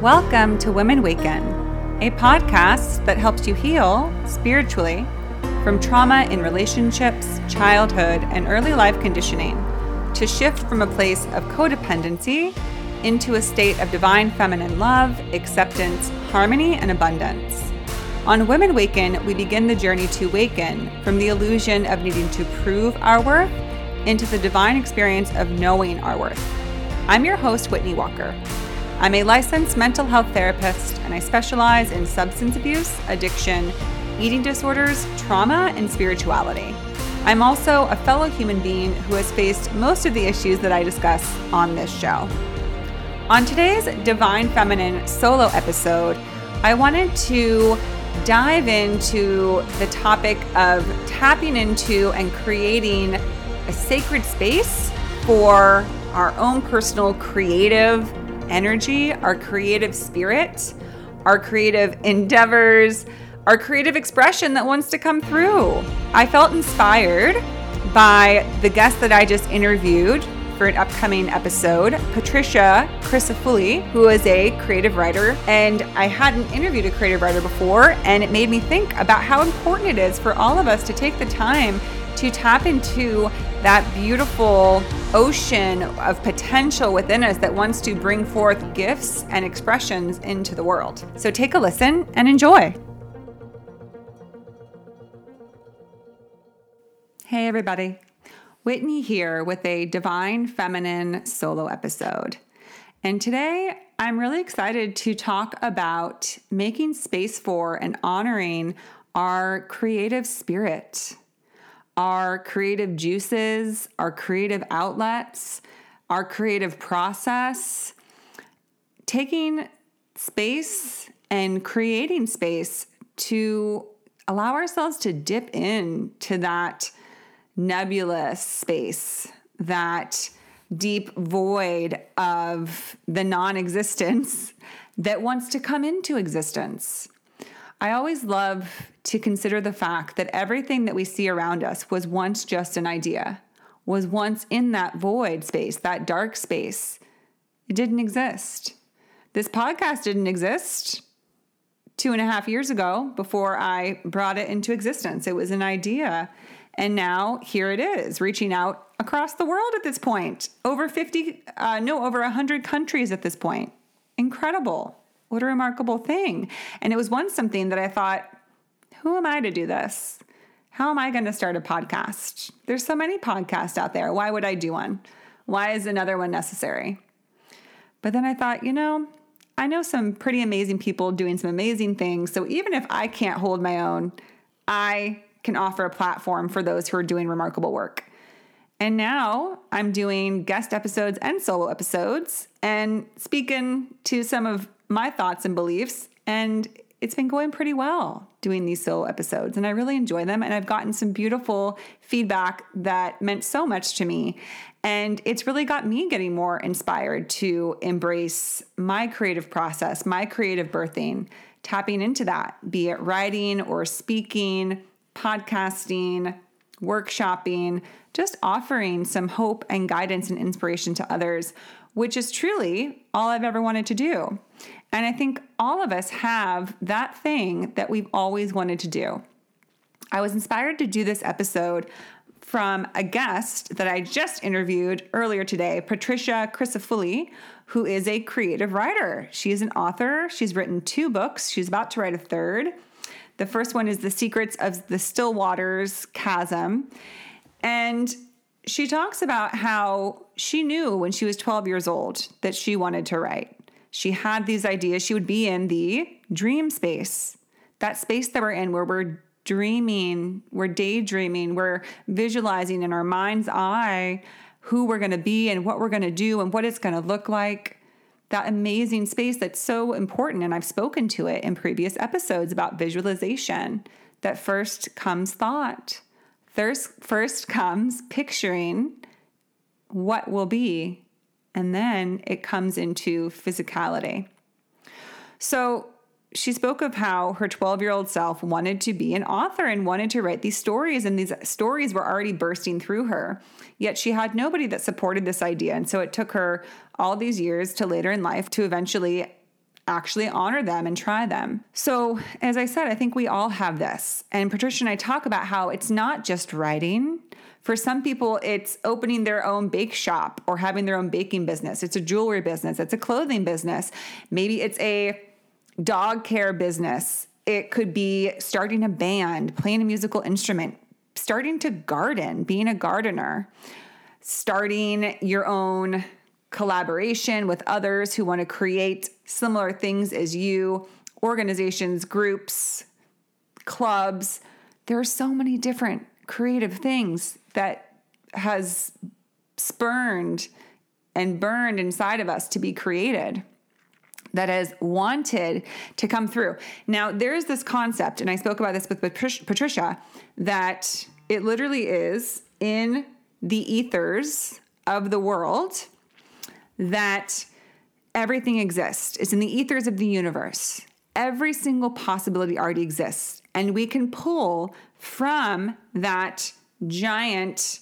Welcome to Women Waken, a podcast that helps you heal spiritually from trauma in relationships, childhood, and early life conditioning to shift from a place of codependency into a state of divine feminine love, acceptance, harmony, and abundance. On Women Waken, we begin the journey to waken from the illusion of needing to prove our worth into the divine experience of knowing our worth. I'm your host, Whitney Walker. I'm a licensed mental health therapist and I specialize in substance abuse, addiction, eating disorders, trauma, and spirituality. I'm also a fellow human being who has faced most of the issues that I discuss on this show. On today's Divine Feminine solo episode, I wanted to dive into the topic of tapping into and creating a sacred space for our own personal creative energy, our creative spirit, our creative endeavors, our creative expression that wants to come through. I felt inspired by the guest that I just interviewed for an upcoming episode, Patricia Crisafulli, who is a creative writer. And I hadn't interviewed a creative writer before, and it made me think about how important it is for all of us to take the time to tap into that beautiful ocean of potential within us that wants to bring forth gifts and expressions into the world. So take a listen and enjoy. Hey, everybody. Whitney here with a Divine Feminine solo episode. And today I'm really excited to talk about making space for and honoring our creative spirit our creative juices, our creative outlets, our creative process, taking space and creating space to allow ourselves to dip in to that nebulous space, that deep void of the non existence that wants to come into existence. I always love to consider the fact that everything that we see around us was once just an idea, was once in that void space, that dark space. It didn't exist. This podcast didn't exist two and a half years ago before I brought it into existence. It was an idea. And now here it is, reaching out across the world at this point. Over 50, uh, no, over 100 countries at this point. Incredible. What a remarkable thing. And it was once something that I thought, who am I to do this? How am I going to start a podcast? There's so many podcasts out there. Why would I do one? Why is another one necessary? But then I thought, you know, I know some pretty amazing people doing some amazing things. So even if I can't hold my own, I can offer a platform for those who are doing remarkable work. And now I'm doing guest episodes and solo episodes and speaking to some of my thoughts and beliefs. And it's been going pretty well doing these solo episodes, and I really enjoy them. And I've gotten some beautiful feedback that meant so much to me. And it's really got me getting more inspired to embrace my creative process, my creative birthing, tapping into that, be it writing or speaking, podcasting, workshopping, just offering some hope and guidance and inspiration to others, which is truly all I've ever wanted to do. And I think all of us have that thing that we've always wanted to do. I was inspired to do this episode from a guest that I just interviewed earlier today, Patricia Crisafulli, who is a creative writer. She is an author. She's written two books. She's about to write a third. The first one is The Secrets of the Still Waters Chasm. And she talks about how she knew when she was 12 years old that she wanted to write she had these ideas. She would be in the dream space, that space that we're in where we're dreaming, we're daydreaming, we're visualizing in our mind's eye who we're going to be and what we're going to do and what it's going to look like. That amazing space that's so important. And I've spoken to it in previous episodes about visualization. That first comes thought, first, first comes picturing what will be and then it comes into physicality. So, she spoke of how her 12 year old self wanted to be an author and wanted to write these stories, and these stories were already bursting through her. Yet she had nobody that supported this idea. And so it took her all these years to later in life to eventually actually honor them and try them. So, as I said, I think we all have this. And Patricia and I talk about how it's not just writing. For some people, it's opening their own bake shop or having their own baking business. It's a jewelry business, it's a clothing business. Maybe it's a dog care business. It could be starting a band, playing a musical instrument, starting to garden, being a gardener, starting your own collaboration with others who want to create similar things as you, organizations, groups, clubs. There are so many different creative things that has spurned and burned inside of us to be created that has wanted to come through. Now, there's this concept, and I spoke about this with Patricia, that it literally is in the ethers of the world that everything exists. It's in the ethers of the universe. Every single possibility already exists. And we can pull from that giant,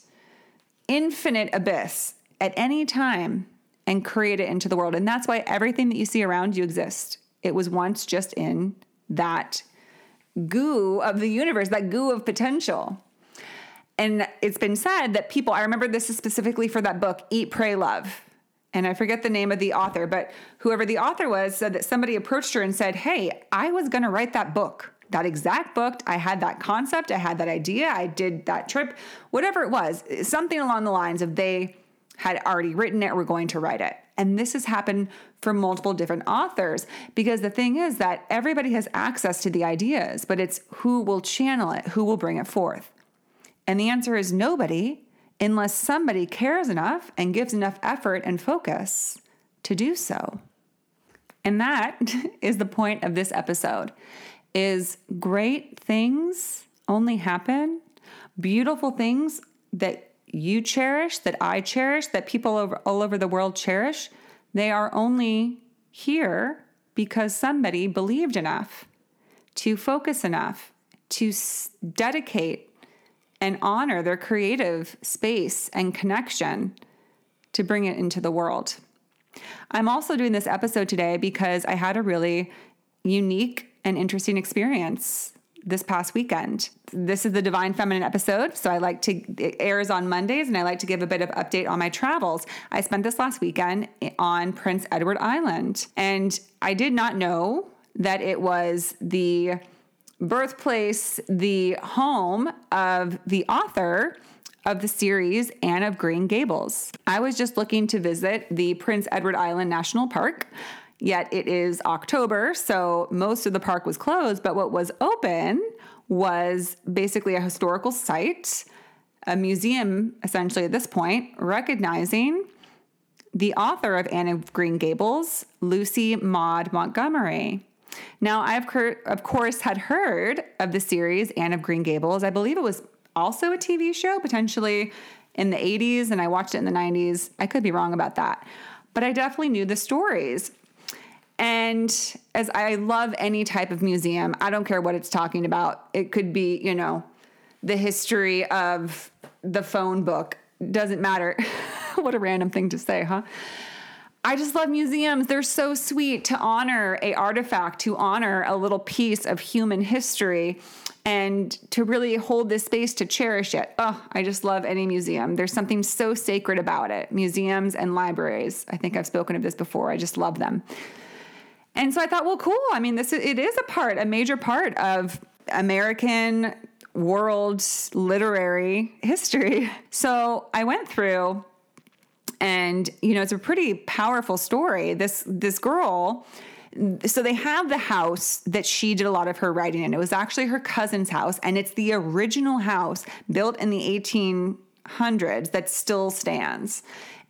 infinite abyss at any time and create it into the world. And that's why everything that you see around you exists. It was once just in that goo of the universe, that goo of potential. And it's been said that people, I remember this is specifically for that book, Eat, Pray, Love. And I forget the name of the author, but whoever the author was said that somebody approached her and said, Hey, I was going to write that book, that exact book. I had that concept, I had that idea, I did that trip, whatever it was, something along the lines of they had already written it, were going to write it. And this has happened for multiple different authors because the thing is that everybody has access to the ideas, but it's who will channel it, who will bring it forth. And the answer is nobody unless somebody cares enough and gives enough effort and focus to do so. And that is the point of this episode is great things only happen, beautiful things that you cherish, that I cherish, that people over, all over the world cherish, they are only here because somebody believed enough to focus enough to s- dedicate and honor their creative space and connection to bring it into the world. I'm also doing this episode today because I had a really unique and interesting experience this past weekend. This is the Divine Feminine episode, so I like to it airs on Mondays and I like to give a bit of update on my travels. I spent this last weekend on Prince Edward Island and I did not know that it was the birthplace, the home of the author of the series Anne of Green Gables. I was just looking to visit the Prince Edward Island National Park. Yet it is October, so most of the park was closed, but what was open was basically a historical site, a museum essentially at this point, recognizing the author of Anne of Green Gables, Lucy Maud Montgomery. Now, I've of course had heard of the series Anne of Green Gables. I believe it was also a TV show, potentially in the 80s, and I watched it in the 90s. I could be wrong about that. But I definitely knew the stories. And as I love any type of museum, I don't care what it's talking about. It could be, you know, the history of the phone book. Doesn't matter. what a random thing to say, huh? I just love museums. They're so sweet to honor a artifact, to honor a little piece of human history and to really hold this space to cherish it. Oh, I just love any museum. There's something so sacred about it. Museums and libraries. I think I've spoken of this before. I just love them. And so I thought, well, cool. I mean, this it is a part, a major part of American world literary history. So I went through and you know, it's a pretty powerful story. This this girl so they have the house that she did a lot of her writing in. It was actually her cousin's house, and it's the original house built in the 1800s that still stands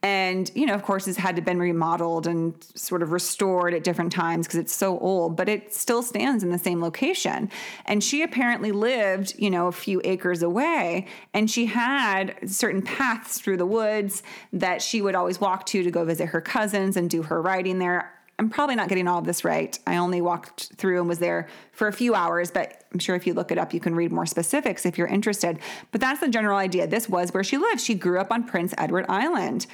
and you know of course it's had to been remodeled and sort of restored at different times because it's so old but it still stands in the same location. And she apparently lived you know a few acres away and she had certain paths through the woods that she would always walk to to go visit her cousins and do her writing there I'm probably not getting all of this right. I only walked through and was there for a few hours, but I'm sure if you look it up, you can read more specifics if you're interested. But that's the general idea. This was where she lived. She grew up on Prince Edward Island.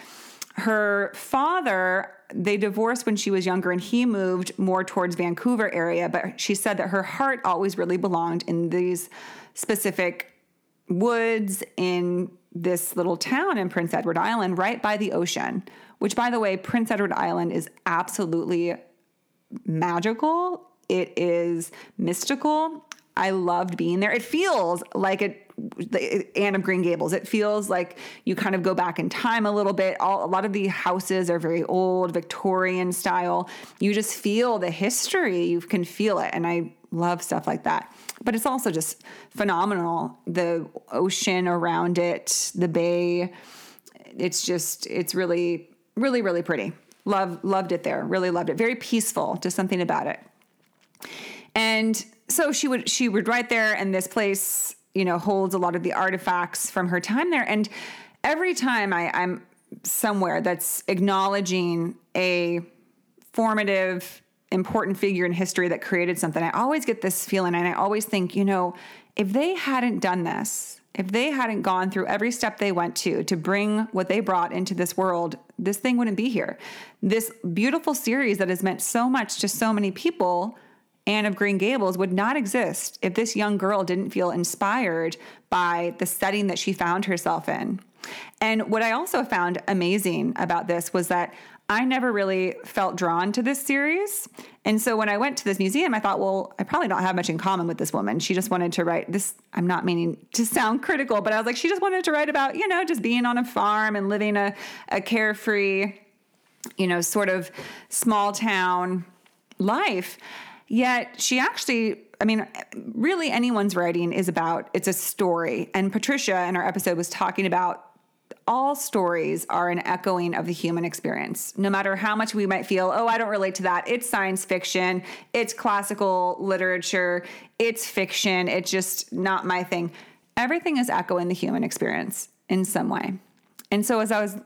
Her father, they divorced when she was younger and he moved more towards Vancouver area, but she said that her heart always really belonged in these specific woods in this little town in Prince Edward Island right by the ocean, which by the way, Prince Edward Island is absolutely magical. It is mystical. I loved being there. It feels like it Anne of Green Gables. It feels like you kind of go back in time a little bit. All, a lot of the houses are very old, Victorian style. You just feel the history. You can feel it, and I love stuff like that. But it's also just phenomenal. The ocean around it, the bay. It's just it's really really really pretty. Love loved it there. Really loved it. Very peaceful. Just something about it. And so she would she would write there, and this place you know holds a lot of the artifacts from her time there. And every time I, I'm somewhere that's acknowledging a formative important figure in history that created something, I always get this feeling, and I always think, you know, if they hadn't done this, if they hadn't gone through every step they went to to bring what they brought into this world, this thing wouldn't be here. This beautiful series that has meant so much to so many people Anne of Green Gables would not exist if this young girl didn't feel inspired by the setting that she found herself in. And what I also found amazing about this was that I never really felt drawn to this series. And so when I went to this museum, I thought, well, I probably don't have much in common with this woman. She just wanted to write this. I'm not meaning to sound critical, but I was like, she just wanted to write about, you know, just being on a farm and living a, a carefree, you know, sort of small town life. Yet she actually, I mean, really anyone's writing is about, it's a story. And Patricia in our episode was talking about all stories are an echoing of the human experience. No matter how much we might feel, oh, I don't relate to that. It's science fiction, it's classical literature, it's fiction, it's just not my thing. Everything is echoing the human experience in some way. And so as I was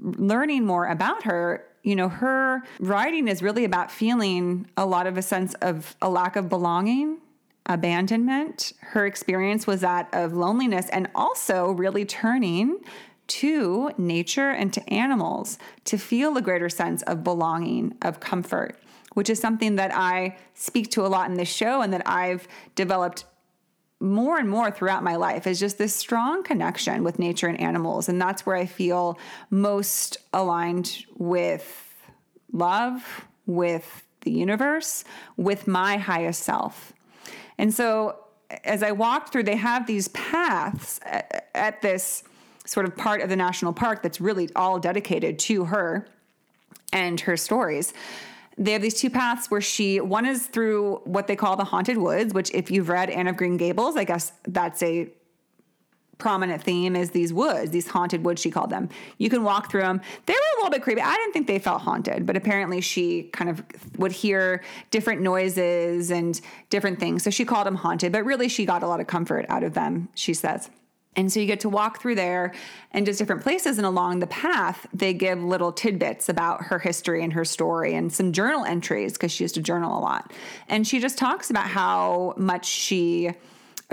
learning more about her, you know, her writing is really about feeling a lot of a sense of a lack of belonging, abandonment. Her experience was that of loneliness and also really turning to nature and to animals to feel a greater sense of belonging, of comfort, which is something that I speak to a lot in this show and that I've developed more and more throughout my life is just this strong connection with nature and animals. And that's where I feel most aligned with love, with the universe, with my highest self. And so as I walked through, they have these paths at, at this sort of part of the national park that's really all dedicated to her and her stories. They have these two paths where she one is through what they call the haunted woods which if you've read anne of green gables i guess that's a prominent theme is these woods these haunted woods she called them you can walk through them they were a little bit creepy i didn't think they felt haunted but apparently she kind of would hear different noises and different things so she called them haunted but really she got a lot of comfort out of them she says and so you get to walk through there and just different places. And along the path, they give little tidbits about her history and her story and some journal entries because she used to journal a lot. And she just talks about how much she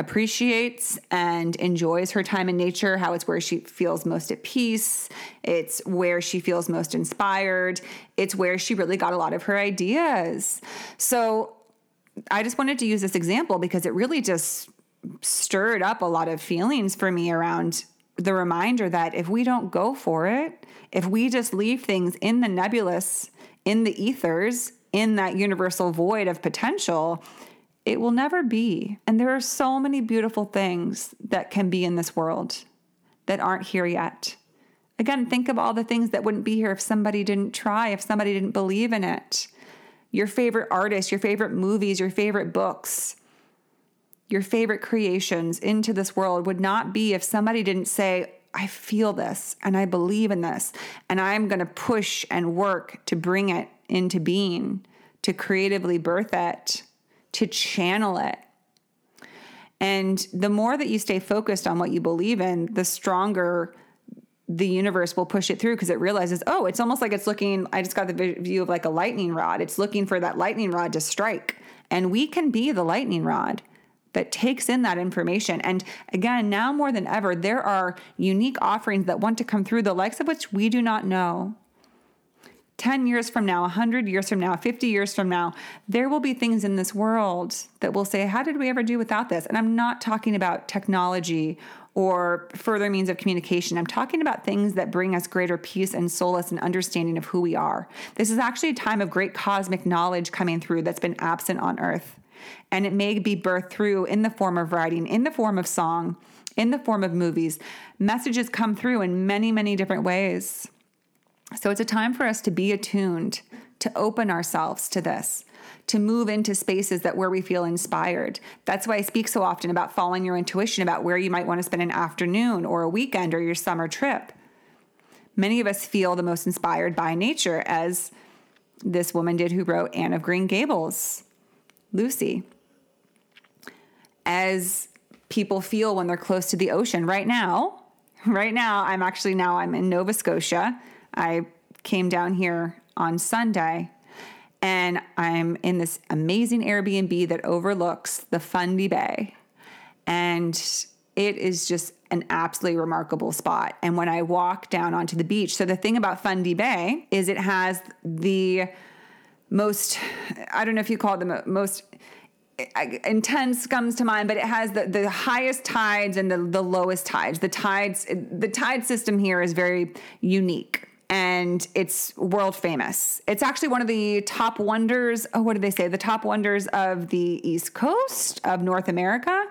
appreciates and enjoys her time in nature, how it's where she feels most at peace, it's where she feels most inspired, it's where she really got a lot of her ideas. So I just wanted to use this example because it really just stirred up a lot of feelings for me around the reminder that if we don't go for it, if we just leave things in the nebulous, in the ethers, in that universal void of potential, it will never be. And there are so many beautiful things that can be in this world that aren't here yet. Again, think of all the things that wouldn't be here if somebody didn't try, if somebody didn't believe in it. Your favorite artists, your favorite movies, your favorite books your favorite creations into this world would not be if somebody didn't say, I feel this and I believe in this, and I'm going to push and work to bring it into being, to creatively birth it, to channel it. And the more that you stay focused on what you believe in, the stronger the universe will push it through because it realizes, oh, it's almost like it's looking. I just got the view of like a lightning rod. It's looking for that lightning rod to strike. And we can be the lightning rod that takes in that information. And again, now more than ever, there are unique offerings that want to come through, the likes of which we do not know. 10 years from now, 100 years from now, 50 years from now, there will be things in this world that will say, How did we ever do without this? And I'm not talking about technology or further means of communication. I'm talking about things that bring us greater peace and solace and understanding of who we are. This is actually a time of great cosmic knowledge coming through that's been absent on earth. And it may be birthed through in the form of writing, in the form of song, in the form of movies. Messages come through in many, many different ways. So it's a time for us to be attuned, to open ourselves to this to move into spaces that where we feel inspired. That's why I speak so often about following your intuition about where you might want to spend an afternoon or a weekend or your summer trip. Many of us feel the most inspired by nature, as this woman did who wrote Anne of Green Gables, Lucy. As people feel when they're close to the ocean. Right now, right now, I'm actually now I'm in Nova Scotia. I came down here on Sunday and I'm in this amazing Airbnb that overlooks the Fundy Bay. And it is just an absolutely remarkable spot. And when I walk down onto the beach, so the thing about Fundy Bay is it has the most, I don't know if you call it the most intense comes to mind, but it has the, the highest tides and the, the lowest tides. The tides, the tide system here is very unique and it's world famous. It's actually one of the top wonders. Oh, what did they say? The top wonders of the East Coast of North America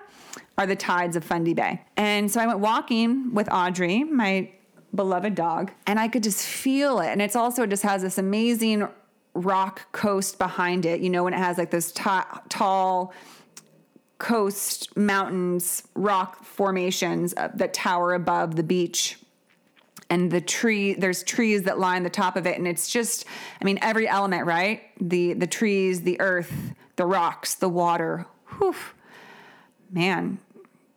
are the tides of Fundy Bay. And so I went walking with Audrey, my beloved dog, and I could just feel it. And it's also it just has this amazing rock coast behind it. You know, when it has like this t- tall coast mountains, rock formations uh, that tower above the beach and the tree there's trees that line the top of it and it's just i mean every element right? The the trees the earth the rocks the water. Whew. Man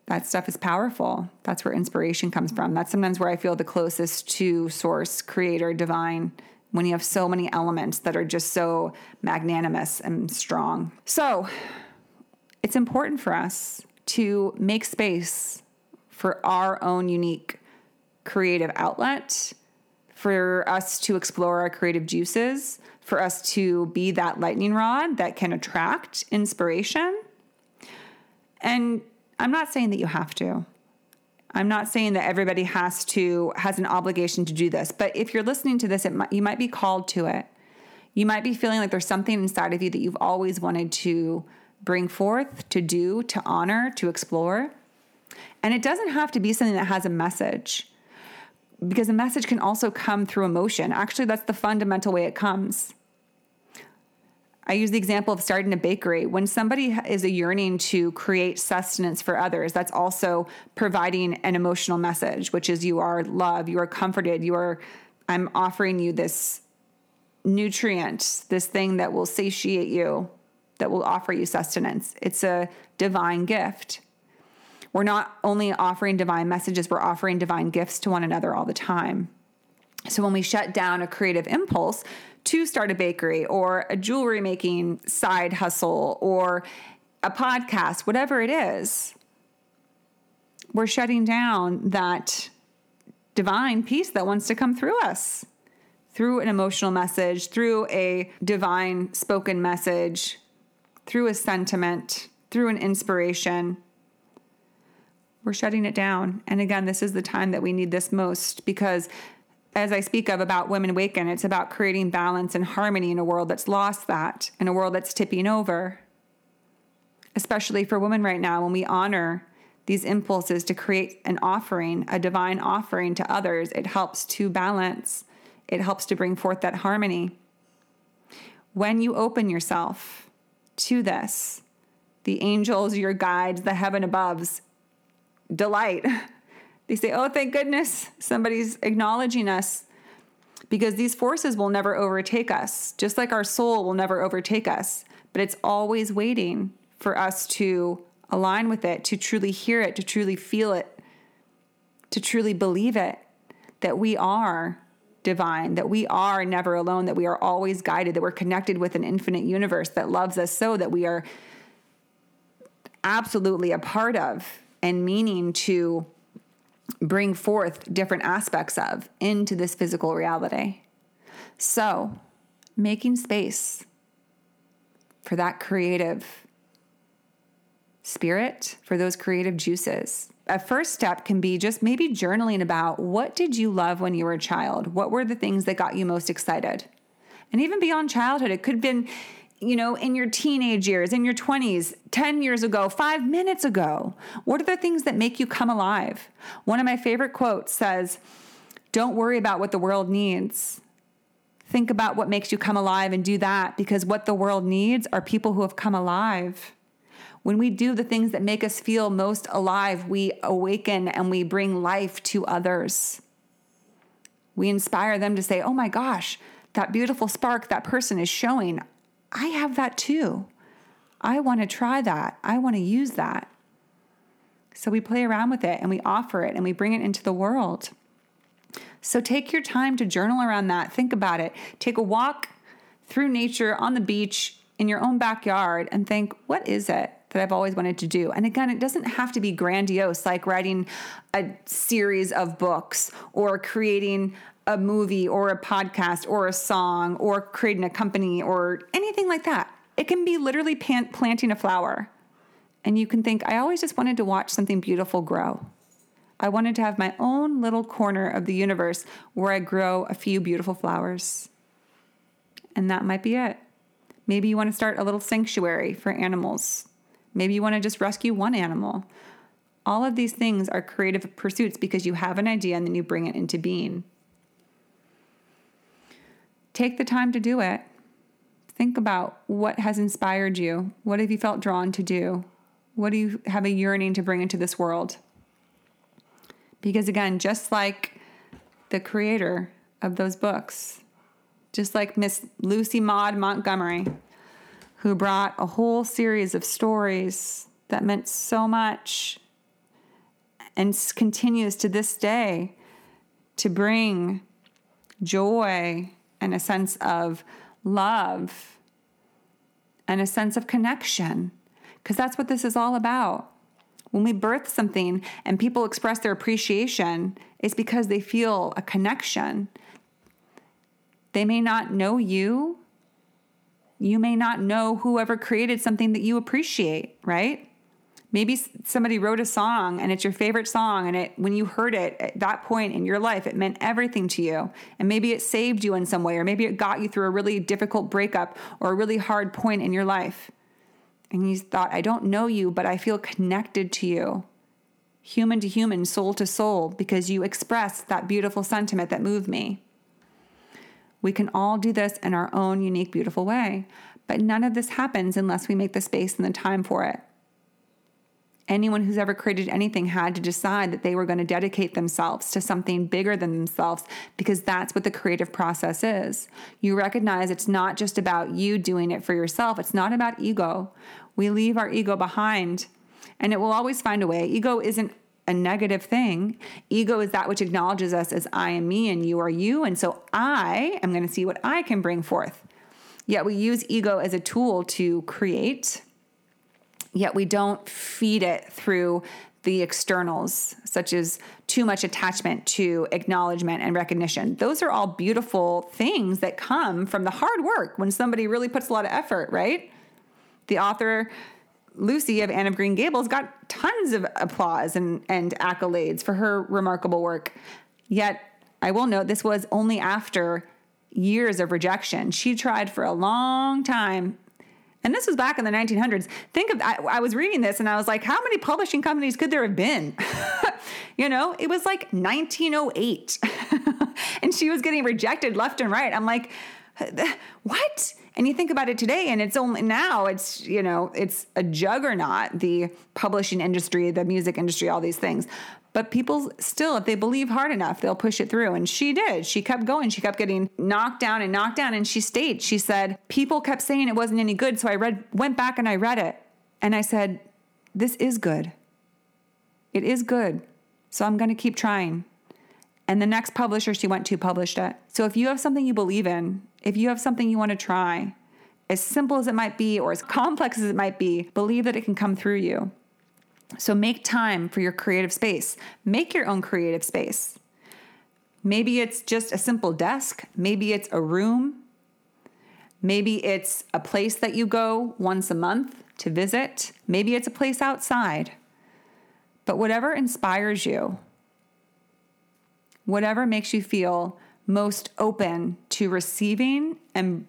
that stuff is powerful. That's where inspiration comes from. That's sometimes where i feel the closest to source creator divine when you have so many elements that are just so magnanimous and strong. So it's important for us to make space for our own unique creative outlet, for us to explore our creative juices, for us to be that lightning rod that can attract inspiration. And I'm not saying that you have to. I'm not saying that everybody has to has an obligation to do this, but if you're listening to this, it might, you might be called to it. You might be feeling like there's something inside of you that you've always wanted to bring forth, to do, to honor, to explore. And it doesn't have to be something that has a message because a message can also come through emotion. Actually, that's the fundamental way it comes. I use the example of starting a bakery. When somebody is a yearning to create sustenance for others, that's also providing an emotional message, which is you are loved, you are comforted, you are, I'm offering you this nutrient, this thing that will satiate you, that will offer you sustenance. It's a divine gift. We're not only offering divine messages, we're offering divine gifts to one another all the time. So when we shut down a creative impulse to start a bakery or a jewelry making side hustle or a podcast, whatever it is, we're shutting down that divine piece that wants to come through us through an emotional message, through a divine spoken message, through a sentiment, through an inspiration we're shutting it down. And again, this is the time that we need this most because as I speak of about Women Waken, it's about creating balance and harmony in a world that's lost that, in a world that's tipping over. Especially for women right now, when we honor these impulses to create an offering, a divine offering to others, it helps to balance, it helps to bring forth that harmony. When you open yourself to this, the angels, your guides, the heaven aboves delight. They say, Oh, thank goodness somebody's acknowledging us because these forces will never overtake us, just like our soul will never overtake us. But it's always waiting for us to align with it, to truly hear it, to truly feel it, to truly believe it. that we are divine, that we are never alone, that we are always guided, that we're connected with an infinite universe that loves us so that we are absolutely a part of and meaning to bring forth different aspects of into this physical reality. So, making space for that creative spirit, for those creative juices. A first step can be just maybe journaling about what did you love when you were a child? What were the things that got you most excited? And even beyond childhood, it could have been you know, in your teenage years, in your 20s, 10 years ago, five minutes ago? What are the things that make you come alive? One of my favorite quotes says, Don't worry about what the world needs. Think about what makes you come alive and do that because what the world needs are people who have come alive. When we do the things that make us feel most alive, we awaken and we bring life to others. We inspire them to say, Oh my gosh, that beautiful spark that person is showing. I have that too. I want to try that. I want to use that. So we play around with it and we offer it and we bring it into the world. So take your time to journal around that. Think about it. Take a walk through nature on the beach in your own backyard and think, what is it that I've always wanted to do? And again, it doesn't have to be grandiose like writing a series of books or creating a movie or a podcast or a song or creating a company or anything like that. It can be literally planting a flower. And you can think, I always just wanted to watch something beautiful grow. I wanted to have my own little corner of the universe where I grow a few beautiful flowers. And that might be it. Maybe you want to start a little sanctuary for animals. Maybe you want to just rescue one animal. All of these things are creative pursuits because you have an idea and then you bring it into being. Take the time to do it. Think about what has inspired you. What have you felt drawn to do? What do you have a yearning to bring into this world? Because again, just like the creator of those books, just like Miss Lucy Maud Montgomery, who brought a whole series of stories that meant so much and continues to this day to bring joy and a sense of love and a sense of connection, because that's what this is all about. When we birth something and people express their appreciation, it's because they feel a connection. They may not know you. You may not know whoever created something that you appreciate, right? Maybe somebody wrote a song and it's your favorite song and it when you heard it at that point in your life it meant everything to you. And maybe it saved you in some way or maybe it got you through a really difficult breakup or a really hard point in your life. And you thought i don't know you but i feel connected to you. Human to human soul to soul because you expressed that beautiful sentiment that moved me. We can all do this in our own unique beautiful way but none of this happens unless we make the space and the time for it anyone who's ever created anything had to decide that they were going to dedicate themselves to something bigger than themselves because that's what the creative process is. You recognize it's not just about you doing it for yourself, it's not about ego. We leave our ego behind and it will always find a way. Ego isn't a negative thing. Ego is that which acknowledges us as I am me and you are you. And so I am going to see what I can bring forth. Yet we use ego as a tool to create yet we don't feed it through the externals, such as too much attachment to acknowledgement and recognition. Those are all beautiful things that come from the hard work when somebody really puts a lot of effort, right? The author, Lucy of Anne of Green Gables, got tons of applause and, and accolades for her remarkable work. Yet, I will note this was only after years of rejection. She tried for a long time and this was back in the 1900s. Think of I, I was reading this and I was like, how many publishing companies could there have been? you know, it was like 1908. and she was getting rejected left and right. I'm like, what? And you think about it today, and it's only now it's, you know, it's a juggernaut, the publishing industry, the music industry, all these things. But people still, if they believe hard enough, they'll push it through. And she did. She kept going. She kept getting knocked down and knocked down. And she stayed. She said, People kept saying it wasn't any good. So I read, went back and I read it. And I said, This is good. It is good. So I'm going to keep trying. And the next publisher she went to published it. So if you have something you believe in, if you have something you want to try, as simple as it might be or as complex as it might be, believe that it can come through you. So make time for your creative space. Make your own creative space. Maybe it's just a simple desk, maybe it's a room, maybe it's a place that you go once a month to visit, maybe it's a place outside. But whatever inspires you, whatever makes you feel most open to receiving and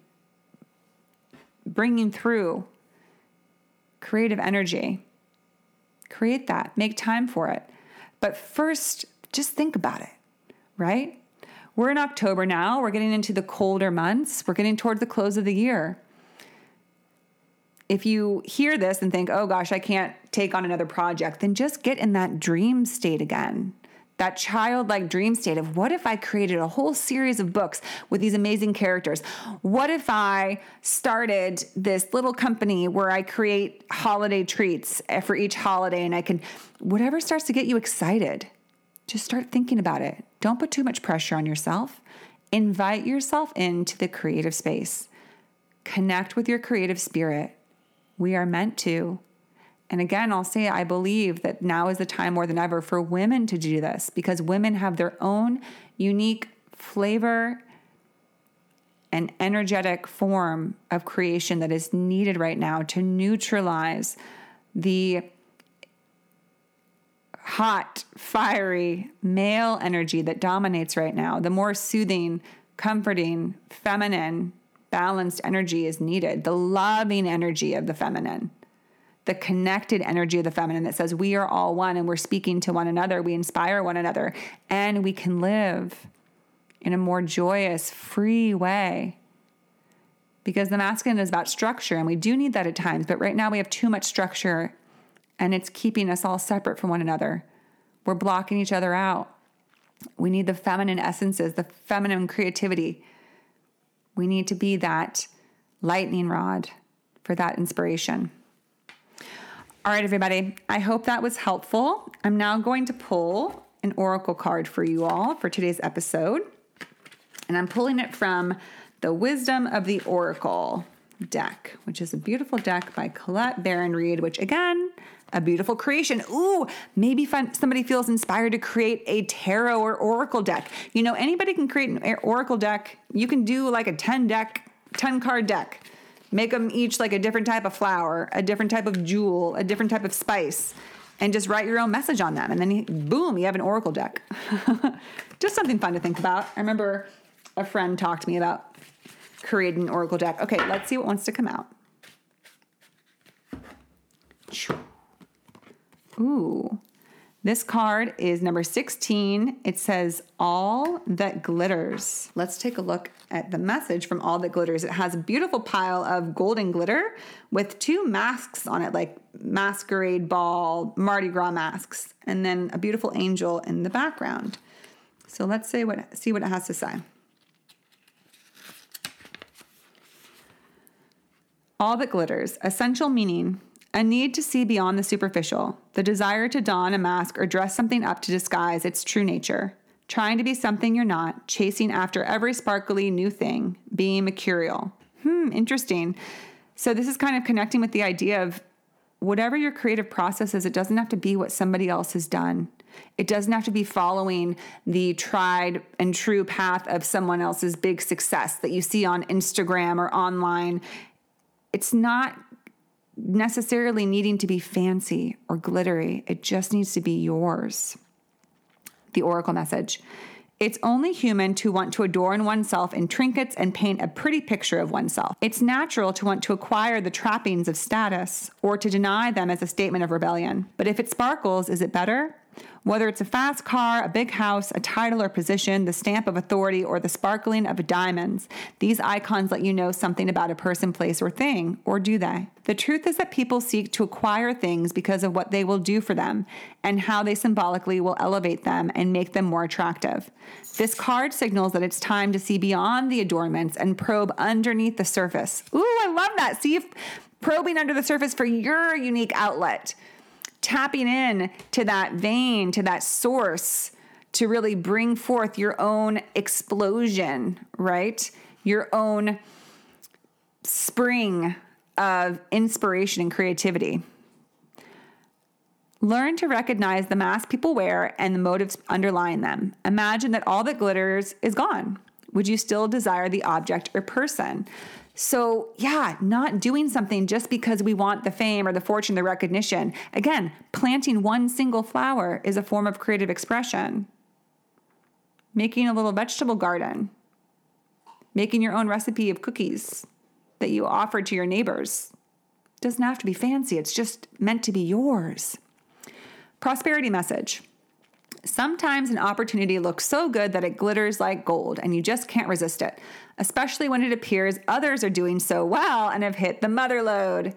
bringing through creative energy, create that, make time for it. But first, just think about it, right? We're in October now. We're getting into the colder months. We're getting toward the close of the year if you hear this and think, oh gosh, I can't take on another project, then just get in that dream state again. That childlike dream state of what if I created a whole series of books with these amazing characters? What if I started this little company where I create holiday treats eh, for each holiday and I can, whatever starts to get you excited, just start thinking about it. Don't put too much pressure on yourself. Invite yourself into the creative space. Connect with your creative spirit we are meant to. And again, I'll say I believe that now is the time more than ever for women to do this because women have their own unique flavor and energetic form of creation that is needed right now to neutralize the hot, fiery male energy that dominates right now. The more soothing, comforting, feminine, balanced energy is needed the loving energy of the feminine, the connected energy of the feminine that says we are all one and we're speaking to one another, we inspire one another, and we can live in a more joyous, free way. Because the masculine is about structure, and we do need that at times, but right now we have too much structure and it's keeping us all separate from one another. We're blocking each other out. We need the feminine essences, the feminine creativity we need to be that lightning rod for that inspiration. All right, everybody, I hope that was helpful. I'm now going to pull an oracle card for you all for today's episode. And I'm pulling it from the Wisdom of the Oracle deck, which is a beautiful deck by Colette Baron Reid, which again, a beautiful creation. Ooh, maybe somebody feels inspired to create a tarot or oracle deck. You know, anybody can create an eh, oracle deck. You can do like a 10 deck, 10 card deck. Make them each like a different type of flower, a different type of jewel, a different type of spice, and just write your own message on them. And then, boom, you have an oracle deck. just something fun to think about. I remember a friend talked to me about creating an oracle deck. Okay, let's see what wants to come out. Ooh. This card is number 16. It says All That Glitters. Let's take a look at the message from All That Glitters. It has a beautiful pile of golden glitter with two masks on it, like masquerade ball, Mardi Gras masks, and then a beautiful angel in the background. So let's say what see what it has to say. All that glitters, essential meaning a need to see beyond the superficial, the desire to don a mask or dress something up to disguise its true nature, trying to be something you're not, chasing after every sparkly new thing, being mercurial. Hmm, interesting. So, this is kind of connecting with the idea of whatever your creative process is, it doesn't have to be what somebody else has done. It doesn't have to be following the tried and true path of someone else's big success that you see on Instagram or online. It's not necessarily needing to be fancy or glittery, it just needs to be yours. The Oracle message. It's only human to want to adorn oneself in trinkets and paint a pretty picture of oneself. It's natural to want to acquire the trappings of status or to deny them as a statement of rebellion. But if it sparkles, is it better? Whether it's a fast car, a big house, a title or position, the stamp of authority, or the sparkling of diamonds, these icons let you know something about a person, place, or thing, or do they? The truth is that people seek to acquire things because of what they will do for them and how they symbolically will elevate them and make them more attractive. This card signals that it's time to see beyond the adornments and probe underneath the surface. Ooh, I love that. See if probing under the surface for your unique outlet tapping in to that vein, to that source, to really bring forth your own explosion, right? Your own spring of inspiration and creativity. Learn to recognize the masks people wear and the motives underlying them. Imagine that all that glitters is gone. Would you still desire the object or person? So, yeah, not doing something just because we want the fame or the fortune, the recognition. Again, planting one single flower is a form of creative expression. Making a little vegetable garden, making your own recipe of cookies that you offer to your neighbors. Doesn't have to be fancy, it's just meant to be yours. Prosperity message. Sometimes an opportunity looks so good that it glitters like gold and you just can't resist it, especially when it appears others are doing so well and have hit the mother lode.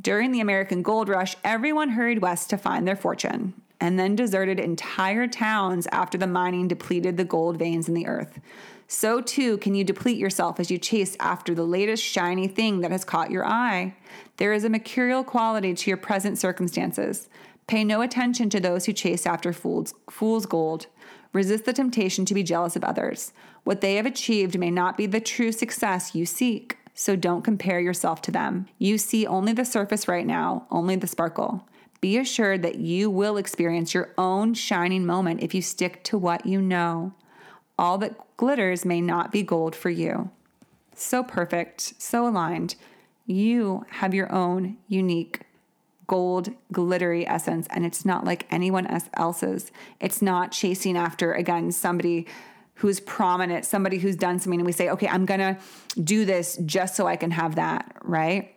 During the American gold rush, everyone hurried west to find their fortune and then deserted entire towns after the mining depleted the gold veins in the earth. So too can you deplete yourself as you chase after the latest shiny thing that has caught your eye. There is a mercurial quality to your present circumstances. Pay no attention to those who chase after fool's, fool's gold. Resist the temptation to be jealous of others. What they have achieved may not be the true success you seek, so don't compare yourself to them. You see only the surface right now, only the sparkle. Be assured that you will experience your own shining moment if you stick to what you know. All that glitters may not be gold for you. So perfect, so aligned. You have your own unique gold glittery essence and it's not like anyone else's. It's not chasing after again somebody who's prominent, somebody who's done something and we say, "Okay, I'm going to do this just so I can have that," right?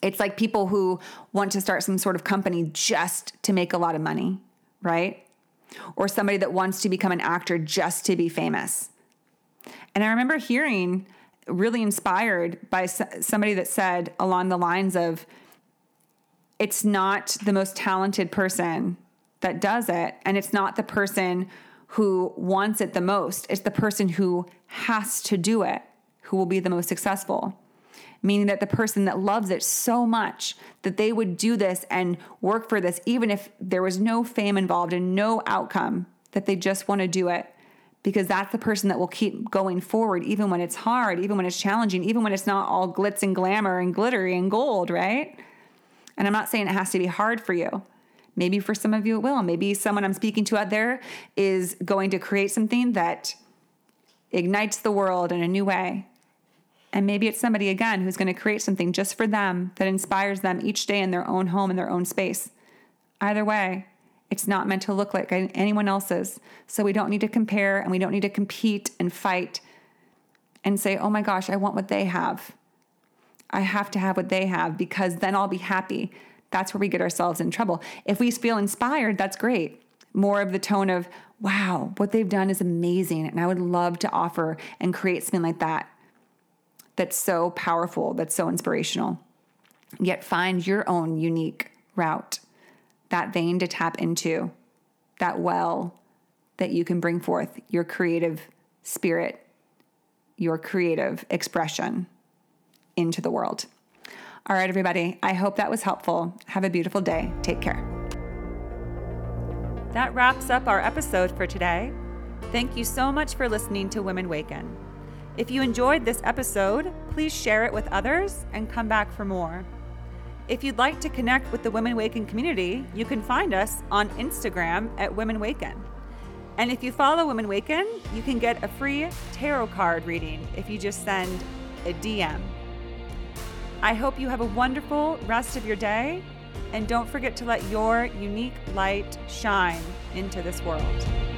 It's like people who want to start some sort of company just to make a lot of money, right? Or somebody that wants to become an actor just to be famous. And I remember hearing really inspired by somebody that said along the lines of it's not the most talented person that does it and it's not the person who wants it the most. It's the person who has to do it who will be the most successful. Meaning that the person that loves it so much that they would do this and work for this even if there was no fame involved and no outcome that they just want to do it. Because that's the person that will keep going forward even when it's hard even when it's challenging even when it's not all glitz and glamour and glittery and gold right and I'm not saying it has to be hard for you. Maybe for some of you it will. Maybe someone I'm speaking to out there is going to create something that ignites the world in a new way. And maybe it's somebody again who's going to create something just for them that inspires them each day in their own home, in their own space. Either way, it's not meant to look like anyone else's. So we don't need to compare and we don't need to compete and fight and say, oh my gosh, I want what they have. I have to have what they have because then I'll be happy. That's where we get ourselves in trouble. If we feel inspired, that's great. More of the tone of, wow, what they've done is amazing. And I would love to offer and create something like that that's so powerful, that's so inspirational. Yet find your own unique route, that vein to tap into, that well that you can bring forth your creative spirit, your creative expression into the world. All right, everybody, I hope that was helpful. Have a beautiful day. Take care. That wraps up our episode for today. Thank you so much for listening to Women Waken. If you enjoyed this episode, please share it with others and come back for more. If you'd like to connect with the Women Waken community, you can find us on Instagram at Women Waken. And if you follow Women Waken, you can get a free tarot card reading if you just send a DM I hope you have a wonderful rest of your day, and don't forget to let your unique light shine into this world.